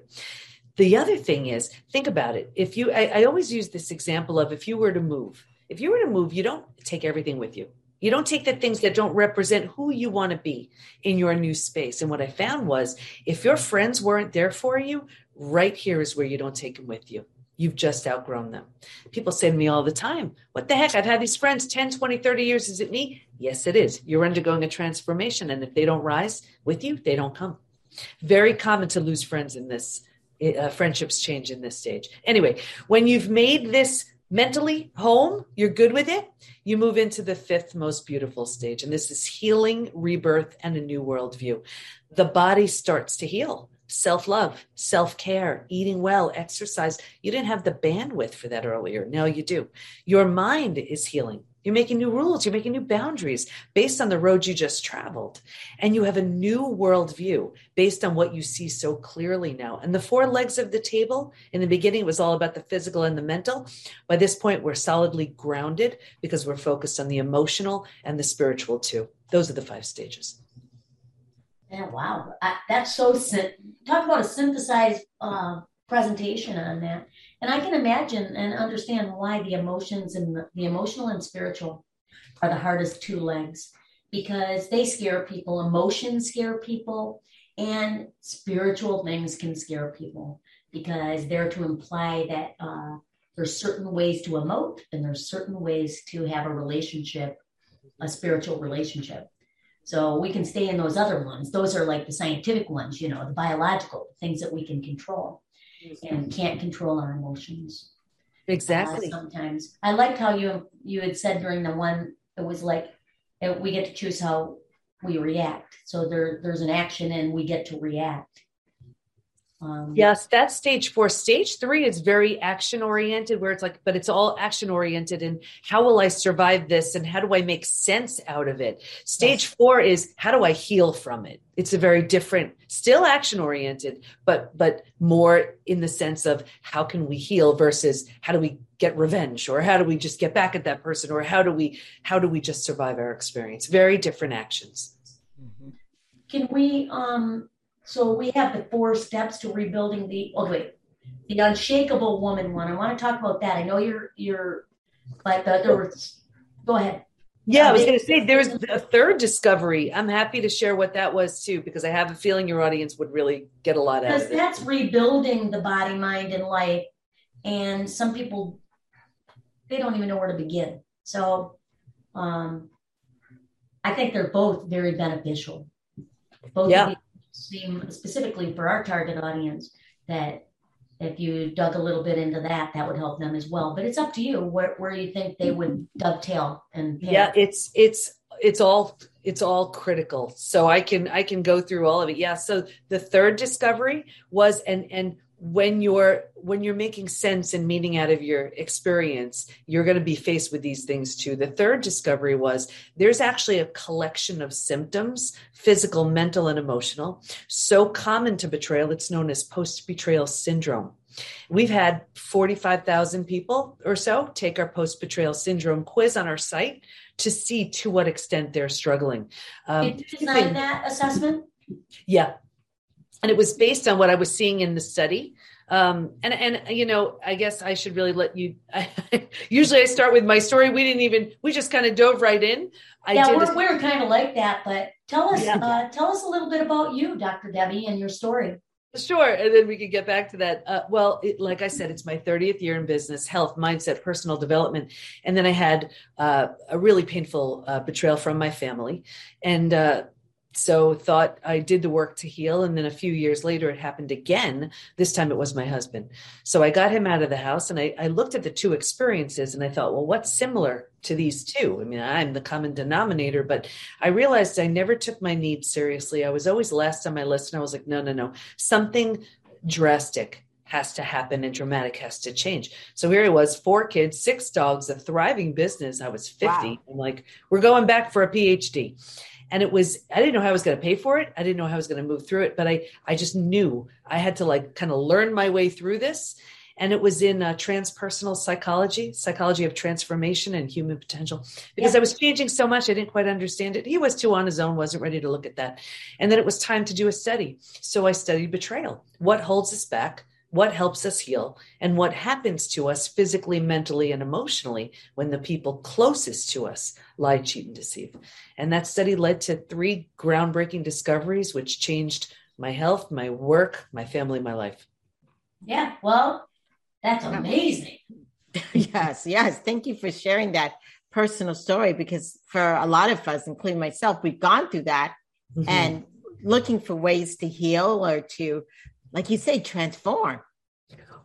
The other thing is, think about it. If you, I, I always use this example of if you were to move, if you were to move, you don't take everything with you. You don't take the things that don't represent who you want to be in your new space. And what I found was if your friends weren't there for you, right here is where you don't take them with you. You've just outgrown them. People say to me all the time, What the heck? I've had these friends 10, 20, 30 years. Is it me? Yes, it is. You're undergoing a transformation. And if they don't rise with you, they don't come. Very common to lose friends in this, uh, friendships change in this stage. Anyway, when you've made this mentally home, you're good with it, you move into the fifth most beautiful stage. And this is healing, rebirth, and a new worldview. The body starts to heal self love, self care, eating well, exercise. You didn't have the bandwidth for that earlier. Now you do. Your mind is healing. You're making new rules, you're making new boundaries based on the road you just traveled. And you have a new worldview based on what you see so clearly now. And the four legs of the table, in the beginning, it was all about the physical and the mental. By this point, we're solidly grounded because we're focused on the emotional and the spiritual too. Those are the five stages. Yeah, wow. I, that's so, talk about a synthesized uh, presentation on that. And I can imagine and understand why the emotions and the, the emotional and spiritual are the hardest two legs because they scare people. Emotions scare people, and spiritual things can scare people because they're to imply that uh, there's certain ways to emote and there's certain ways to have a relationship, a spiritual relationship. So we can stay in those other ones. Those are like the scientific ones, you know, the biological things that we can control and can't control our emotions. Exactly. Uh, sometimes I liked how you you had said during the one it was like it, we get to choose how we react. So there there's an action and we get to react. Um, yes, that's stage four. Stage three is very action oriented, where it's like, but it's all action oriented. And how will I survive this? And how do I make sense out of it? Stage yes. four is how do I heal from it? It's a very different, still action oriented, but but more in the sense of how can we heal versus how do we get revenge or how do we just get back at that person or how do we how do we just survive our experience? Very different actions. Mm-hmm. Can we um so we have the four steps to rebuilding the, oh wait, the unshakable woman one. I want to talk about that. I know you're, you're, but the, there was, go ahead. Yeah, I was going to say there's a third discovery. I'm happy to share what that was too, because I have a feeling your audience would really get a lot out of it. Because that's rebuilding the body, mind, and life. And some people, they don't even know where to begin. So um, I think they're both very beneficial. Both yeah seem specifically for our target audience that if you dug a little bit into that, that would help them as well. But it's up to you where, where you think they would dovetail and yeah, it's it's it's all it's all critical. So I can I can go through all of it. Yeah. So the third discovery was and and when you're when you're making sense and meaning out of your experience you're going to be faced with these things too the third discovery was there's actually a collection of symptoms physical mental and emotional so common to betrayal it's known as post betrayal syndrome We've had 45,000 people or so take our post betrayal syndrome quiz on our site to see to what extent they're struggling. Um, Did you design that assessment? Yeah, and it was based on what I was seeing in the study. Um, and and you know, I guess I should really let you. I, usually, I start with my story. We didn't even. We just kind of dove right in. I yeah, we're, a, we're kind of like that. But tell us, yeah. uh, tell us a little bit about you, Dr. Debi, and your story. Sure, and then we can get back to that. Uh, well, it, like I said, it's my 30th year in business, health, mindset, personal development, and then I had uh, a really painful uh, betrayal from my family, and uh, so thought I did the work to heal. And then a few years later, it happened again. This time it was my husband. So I got him out of the house and I, I looked at the two experiences and I thought, well, what's similar to these two? I mean, I'm the common denominator, but I realized I never took my needs seriously. I was always last on my list and I was like, no, no, no, something drastic has to happen and dramatic has to change. So here he was, four kids, six dogs, a thriving business. I was 50. Wow. I'm like, we're going back for a PhD and it was i didn't know how i was going to pay for it. I didn't know how i was going to move through it but i i just knew. I had to like kind of learn my way through this. And it was in uh, transpersonal psychology psychology of transformation and human potential. Because yeah. i was changing so much i didn't quite understand it. He was too on his own wasn't ready to look at that. And then it was time to do a study. So i studied betrayal. What holds us back what helps us heal and what happens to us physically, mentally, and emotionally when the people closest to us lie, cheat, and deceive. And that study led to three groundbreaking discoveries, which changed my health, my work, my family, my life. Yeah, well, that's amazing. yes, yes. Thank you for sharing that personal story because for a lot of us, including myself, we've gone through that mm-hmm. and looking for ways to heal or to like you say, transform.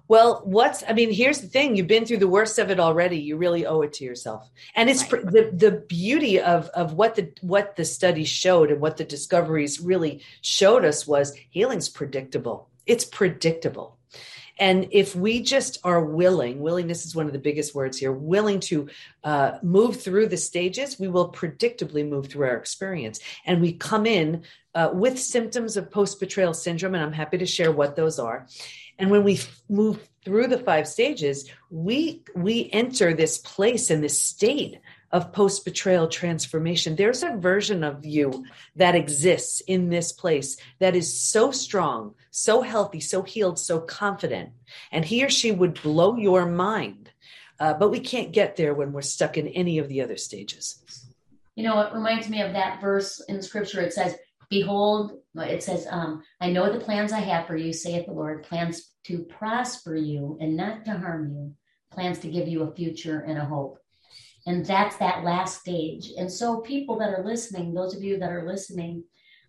Well, what's I mean, here's the thing, you've been through the worst of it already. You really owe it to yourself. And it's right. the the beauty of of what the what the study showed and what the discoveries really showed us was healing's predictable. It's predictable. And if we just are willing, willingness is one of the biggest words here, willing to uh, move through the stages, we will predictably move through our experience. And we come in uh, with symptoms of post betrayal syndrome, and I'm happy to share what those are. And when we f- move through the five stages, we we enter this place and this state of post betrayal transformation. There's a version of you that exists in this place that is so strong, so healthy, so healed, so confident. And he or she would blow your mind. Uh, but we can't get there when we're stuck in any of the other stages. You know, it reminds me of that verse in scripture. It says, Behold, it says, um, I know the plans I have for you, saith the Lord, plans to prosper you and not to harm you, plans to give you a future and a hope. And that's that last stage. And so, people that are listening, those of you that are listening,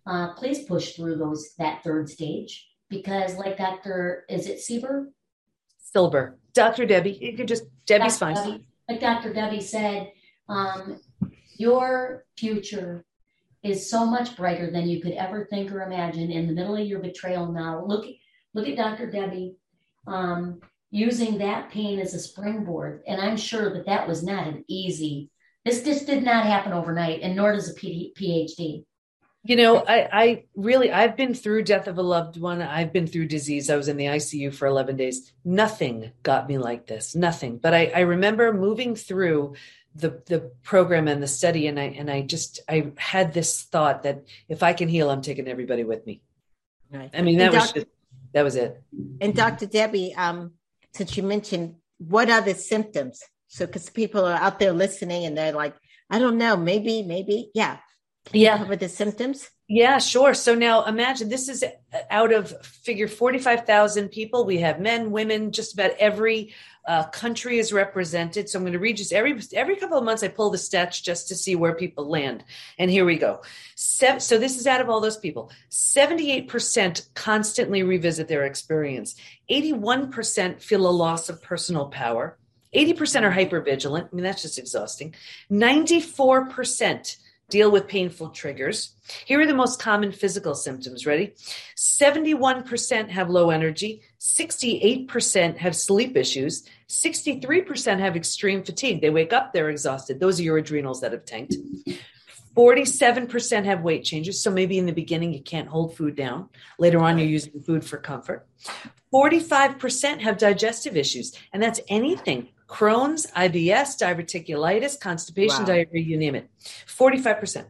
uh, please push through those that third stage because, like Dr. Is it Sieber? Silber. Dr. Debi. You could just Debi's Dr. fine. Debi, like Dr. Debi said, um, your future is so much brighter than you could ever think or imagine in the middle of your betrayal now. Look, look at Dr. Debi um, using that pain as a springboard. And I'm sure that that was not an easy, this just did not happen overnight, and nor does a PhD. You know, I, I really, I've been through death of a loved one. I've been through disease. I was in the ICU for 11 days. Nothing got me like this, nothing. But I, I remember moving through the the program and the study, and I and I just I had this thought that if I can heal, I'm taking everybody with me. Right. I mean, that and was Dr. just that was it. And Dr. Debi, um, since you mentioned what are the symptoms? So, because people are out there listening and they're like, I don't know, maybe, maybe, yeah, yeah. Cover the symptoms. Yeah, sure. So now imagine this is out of figure 45,000 people. We have men, women, just about every uh, country is represented. So I'm going to read just every every couple of months I pull the stats just to see where people land. And here we go. so this is out of all those people. 78% constantly revisit their experience. 81% feel a loss of personal power. 80% are hypervigilant. I mean, that's just exhausting. 94% deal with painful triggers. Here are the most common physical symptoms. Ready? 71% have low energy, 68% have sleep issues, 63% have extreme fatigue. They wake up, they're exhausted. Those are your adrenals that have tanked. 47% have weight changes. So maybe in the beginning you can't hold food down. Later on, you're using food for comfort. 45% have digestive issues, and that's anything Crohn's, IBS, diverticulitis, constipation, wow. diarrhea, you name it. 45%.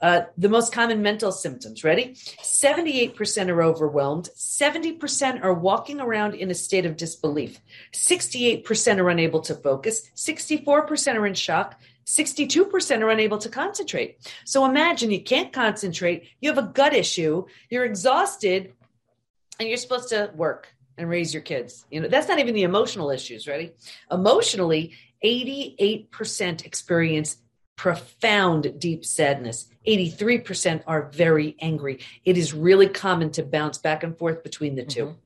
Uh, the most common mental symptoms, ready? 78% are overwhelmed. 70% are walking around in a state of disbelief. 68% are unable to focus. 64% are in shock. 62% are unable to concentrate. So imagine you can't concentrate. You have a gut issue. You're exhausted and you're supposed to work and raise your kids. You know, that's not even the emotional issues, ready? Emotionally, 88% experience profound deep sadness. 83% are very angry. It is really common to bounce back and forth between the 2 mm-hmm.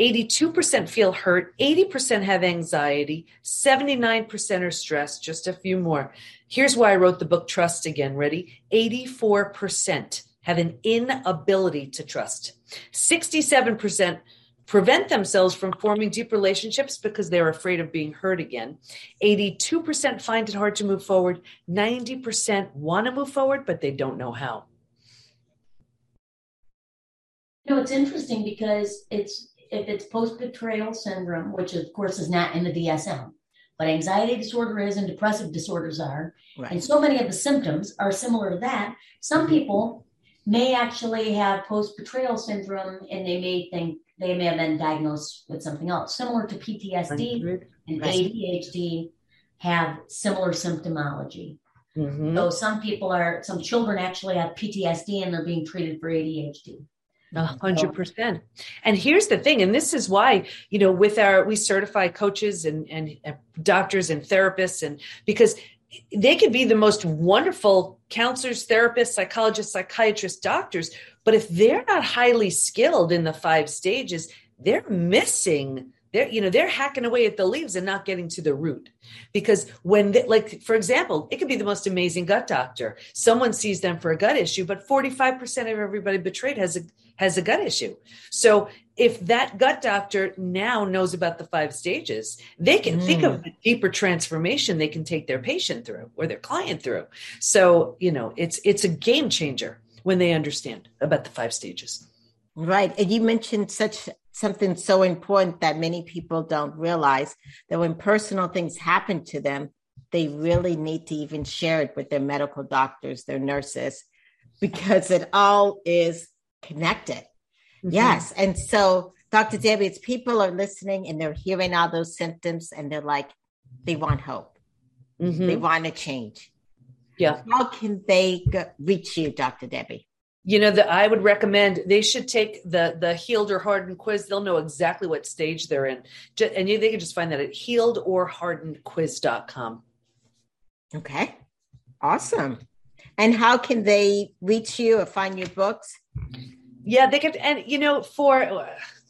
82% feel hurt, 80% have anxiety, 79% are stressed, just a few more. Here's why I wrote the book Trust Again. Ready? 84% have an inability to trust. 67% prevent themselves from forming deep relationships because they're afraid of being hurt again. 82% find it hard to move forward. 90% want to move forward, but they don't know how. You know, it's interesting because it's if it's post-betrayal syndrome, which of course is not in the DSM, but anxiety disorder is and depressive disorders are, right. and so many of the symptoms are similar to that. Some mm-hmm. people may actually have post-betrayal syndrome and they may think they may have been diagnosed with something else, similar to PTSD and ADHD have similar symptomology. Mm-hmm. So some people are, some children actually have PTSD and they're being treated for ADHD. A hundred percent. And here's the thing, and this is why, you know, with our, we certify coaches and, and doctors and therapists and because they could be the most wonderful counselors, therapists, psychologists, psychiatrists, doctors, but if they're not highly skilled in the five stages, they're missing they're you know they're hacking away at the leaves and not getting to the root. Because when they, like for example it could be the most amazing gut doctor. Someone sees them for a gut issue but 45% of everybody betrayed has a has a gut issue. So if that gut doctor now knows about the five stages they can mm. think of mm. a deeper transformation they can take their patient through or their client through. So you know it's it's a game changer when they understand about the five stages. Right. And you mentioned such something so important that many people don't realize that when personal things happen to them, they really need to even share it with their medical doctors, their nurses, because it all is connected. Mm-hmm. Yes. And so, Dr. Debi, it's people are listening and they're hearing all those symptoms and they're like, they want hope. Mm-hmm. They want to change. Yeah. How can they go, reach you, Dr. Debi? You know that i would recommend they should take the the healed or hardened quiz. They'll know exactly what stage they're in. And they can just find that at healed or hardened quiz.com okay. Awesome. And how can they reach you or find your books? Yeah they could and you know for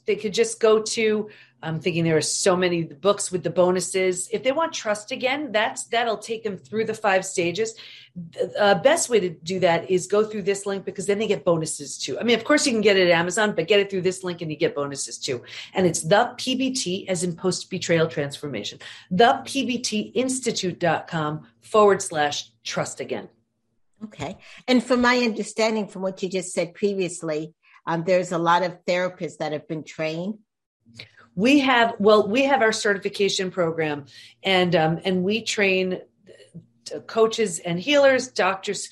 they could just go to I'm thinking there are so many books with the bonuses. If they want trust again, that's that'll take them through the five stages. The uh, best way to do that is go through this link because then they get bonuses too. I mean, of course you can get it at Amazon, but get it through this link and you get bonuses too. And it's the PBT as in post betrayal transformation. The PBTinstitute.com forward slash trust again. Okay. And from my understanding, from what you just said previously, um, there's a lot of therapists that have been trained. We have well we have our certification program and um, and we train coaches and healers doctors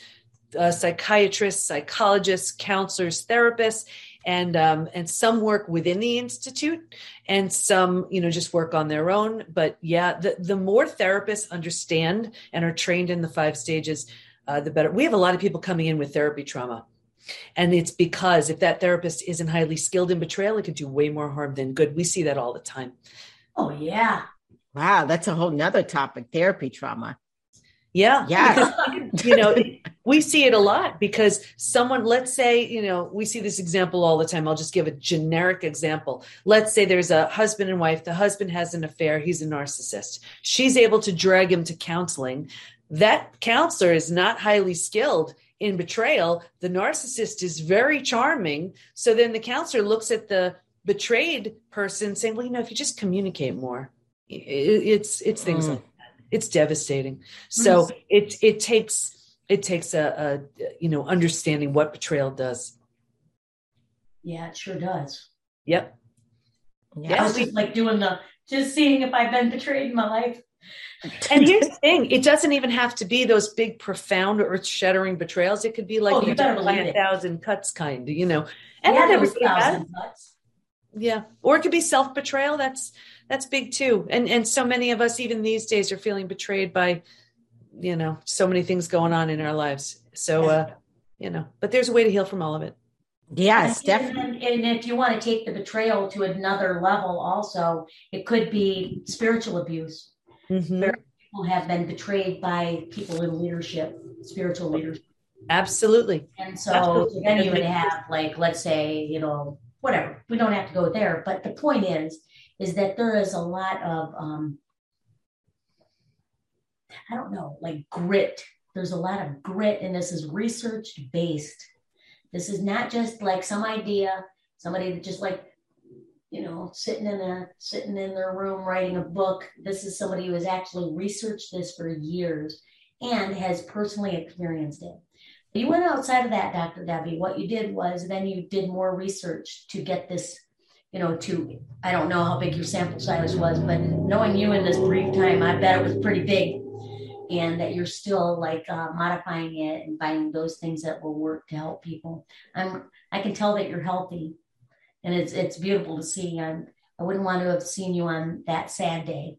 uh, psychiatrists psychologists counselors therapists and um, and some work within the institute and some you know just work on their own. But yeah the, the more therapists understand and are trained in the five stages uh, the better. We have a lot of people coming in with therapy trauma and it's because if that therapist isn't highly skilled in betrayal, it could do way more harm than good. We see that all the time. Oh, yeah. Wow, that's a whole nother topic therapy trauma. Yeah. Yeah. you know, we see it a lot because someone, let's say, you know, we see this example all the time. I'll just give a generic example. Let's say there's a husband and wife. The husband has an affair. He's a narcissist. She's able to drag him to counseling. That counselor is not highly skilled in betrayal, the narcissist is very charming. So then the counselor looks at the betrayed person saying, well, you know, if you just communicate more, it's, it's things mm. like that. It's devastating. So mm. it, it takes, it takes a, a, you know, understanding what betrayal does. Yeah, it sure does. Yep. Yeah. I was just like doing the, just seeing if I've been betrayed in my life and here's the thing it doesn't even have to be those big profound earth shattering betrayals. It could be like oh, you better a thousand cuts kind you know? And yeah, not thousand cuts. Yeah. Or it could be self betrayal that's that's big too. And and so many of us even these days are feeling betrayed by you know so many things going on in our lives. So uh you know but there's a way to heal from all of it. Yes, and, definitely. And, and, if you want to take the betrayal to another level, also, it could be spiritual abuse. Mm-hmm. people have been betrayed by people in leadership, spiritual leadership. Absolutely. And so Absolutely. then you would have like, let's say, you know, whatever. We don't have to go there. But the point is, is that there is a lot of um I don't know, like grit. There's a lot of grit, and this is research based. This is not just like some idea, somebody that just like you know, sitting in a sitting in their room writing a book. This is somebody who has actually researched this for years and has personally experienced it. You went outside of that, Dr. Debbie. What you did was then you did more research to get this, you know, to I don't know how big your sample size was, but knowing you in this brief time, I bet it was pretty big. And that you're still like uh, modifying it and finding those things that will work to help people. I'm I can tell that you're healthy and it's it's beautiful to see. I I wouldn't want to have seen you on that sad day.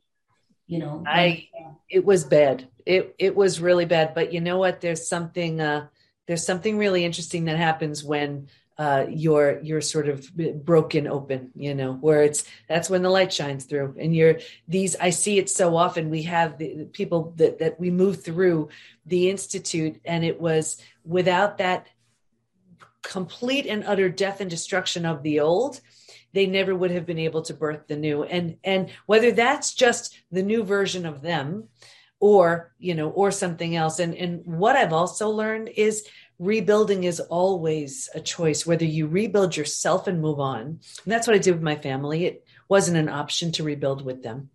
You know, I it was bad. It it was really bad. But you know what? There's something uh, there's something really interesting that happens when uh, you're you're sort of broken open you know where it's that's when the light shines through and you're these i see it so often we have the, the people that that we move through the institute and it was without that complete and utter death and destruction of the old they never would have been able to birth the new. And and whether that's just the new version of them or you know or something else. And and what i've also learned is rebuilding is always a choice whether you rebuild yourself and move on. And that's what i did with my family. It wasn't an option to rebuild with them.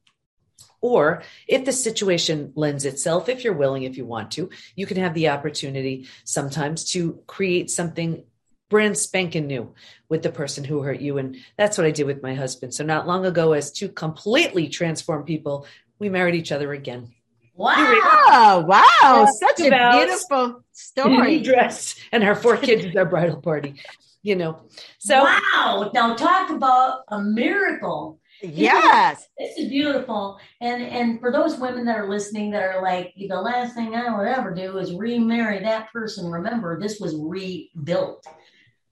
Or if the situation lends itself, if you're willing, if you want to, you can have the opportunity sometimes to create something brand spanking new with the person who hurt you. And that's what I did with my husband. So not long ago, as two completely transformed people, we married each other again. Wow! Wow! Such a beautiful story. Dress and our four kids at our bridal party. You know. So wow! Now talk about a miracle. Yes. This is beautiful. And and for those women that are listening that are like, the last thing I would ever do is remarry that person. Remember, this was rebuilt.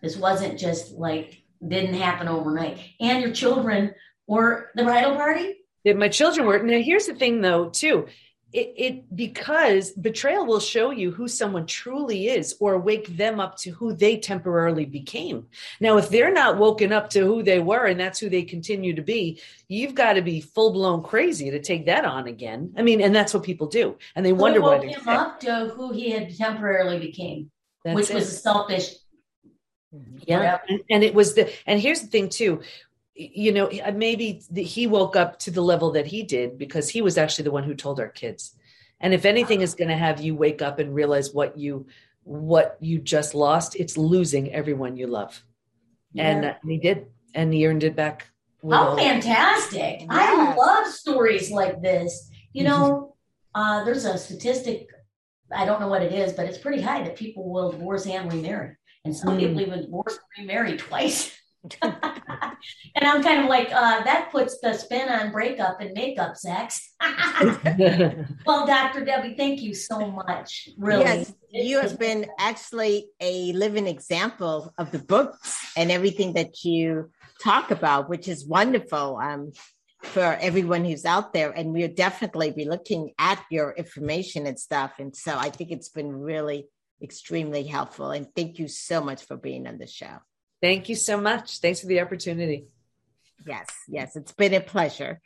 This wasn't just like didn't happen overnight. And your children were the bridal party? my children were. Now here's the thing though, too. it, it because betrayal will show you who someone truly is or wake them up to who they temporarily became now if they're not woken up to who they were and that's who they continue to be you've got to be full-blown crazy to take that on again i mean and that's what people do and they so wonder woke why him up to who he had temporarily became that's which it. was selfish yeah and, and, it was the and here's the thing too you know maybe he woke up to the level that he did because he was actually the one who told our kids. And if anything is going to have you wake up and realize what you what you just lost it's losing everyone you love. Yeah. and, uh, he did and he earned it back how fantastic. Yes. i love stories like this. You know uh, there's a statistic i don't know what it is but it's pretty high that people will divorce and remarry and some mm. people even divorce and remarry twice and I'm kind of like, uh, that puts the spin on breakup and makeup sex. well, Dr. Debi, thank you so much. Really. Yes, you have been actually a living example of the books and everything that you talk about, which is wonderful. Um, for everyone who's out there, and we'll definitely be looking at your information and stuff. And so I think it's been really extremely helpful. And thank you so much for being on the show. Thank you so much. Thanks for the opportunity. Yes, yes, it's been a pleasure.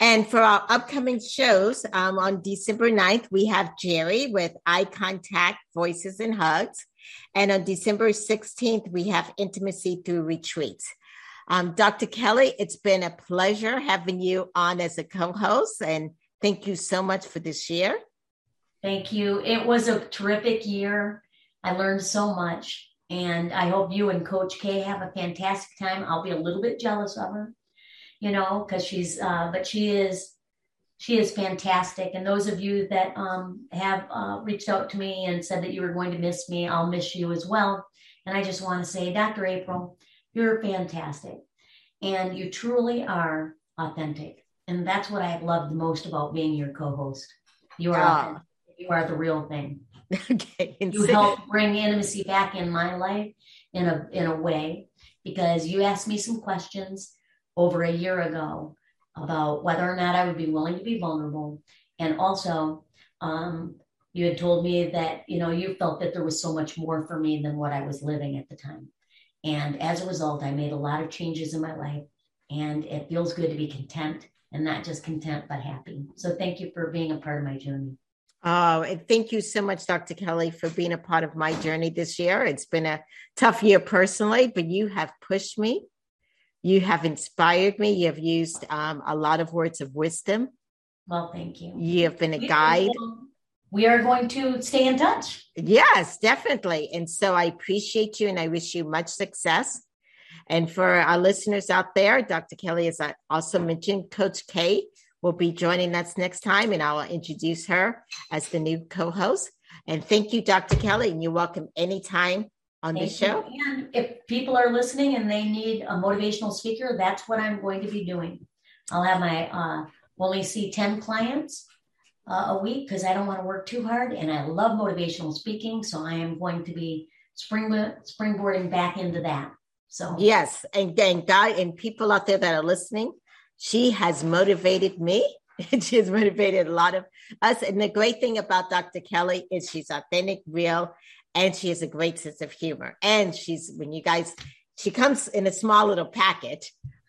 And for our upcoming shows, um, on December 9th, we have Jerry with Eye Contact, Voices and Hugs. And on December 16th, we have Intimacy Through Retreats. Um, Dr. Kelly, it's been a pleasure having you on as a co host. And thank you so much for this year. Thank you. It was a terrific year. I learned so much. And I hope you and Coach K have a fantastic time. I'll be a little bit jealous of her, you know, because she's, uh, but she is, she is fantastic. And those of you that um, have uh, reached out to me and said that you were going to miss me, I'll miss you as well. And I just want to say, Dr. April, you're fantastic. And you truly are authentic. And that's what I've loved the most about being your co host. You are, you are the real thing. okay. You help bring intimacy back in my life in a in a way because you asked me some questions over a year ago about whether or not I would be willing to be vulnerable, and also um, you had told me that you know you felt that there was so much more for me than what I was living at the time, and as a result, I made a lot of changes in my life, and it feels good to be content and not just content but happy. So thank you for being a part of my journey. Oh, and thank you so much, Dr. Kelly, for being a part of my journey this year. It's been a tough year personally, but you have pushed me. You have inspired me. You have used um, a lot of words of wisdom. Well, thank you. You have been a guide. We are going to stay in touch. Yes, definitely. And so I appreciate you and I wish you much success. And for our listeners out there, Dr. Kelly, as I also mentioned, Coach K will be joining us next time, and I'll introduce her as the new co host. And thank you, Dr. Kelly, and you're welcome anytime on thank the show. You. And if people are listening and they need a motivational speaker, that's what I'm going to be doing. I'll have my uh, only see 10 clients uh, a week because I don't want to work too hard. And I love motivational speaking. So I am going to be spring, springboarding back into that. So, yes. And, and, God, and people out there that are listening, she has motivated me. she has motivated a lot of us. And the great thing about Dr. Kelly is she's authentic, real, and she has a great sense of humor. And she's, when you guys, she comes in a small little packet,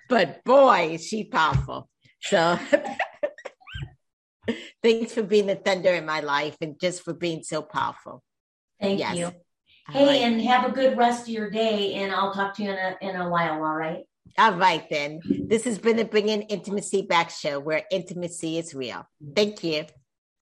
but boy, is she powerful. So thanks for being the thunder in my life and just for being so powerful. Thank yes. you. Hey, right. and have a good rest of your day. And I'll talk to you in a, in a while. All right. All right, then. This has been the Bringing Intimacy Back show where intimacy is real. Thank you.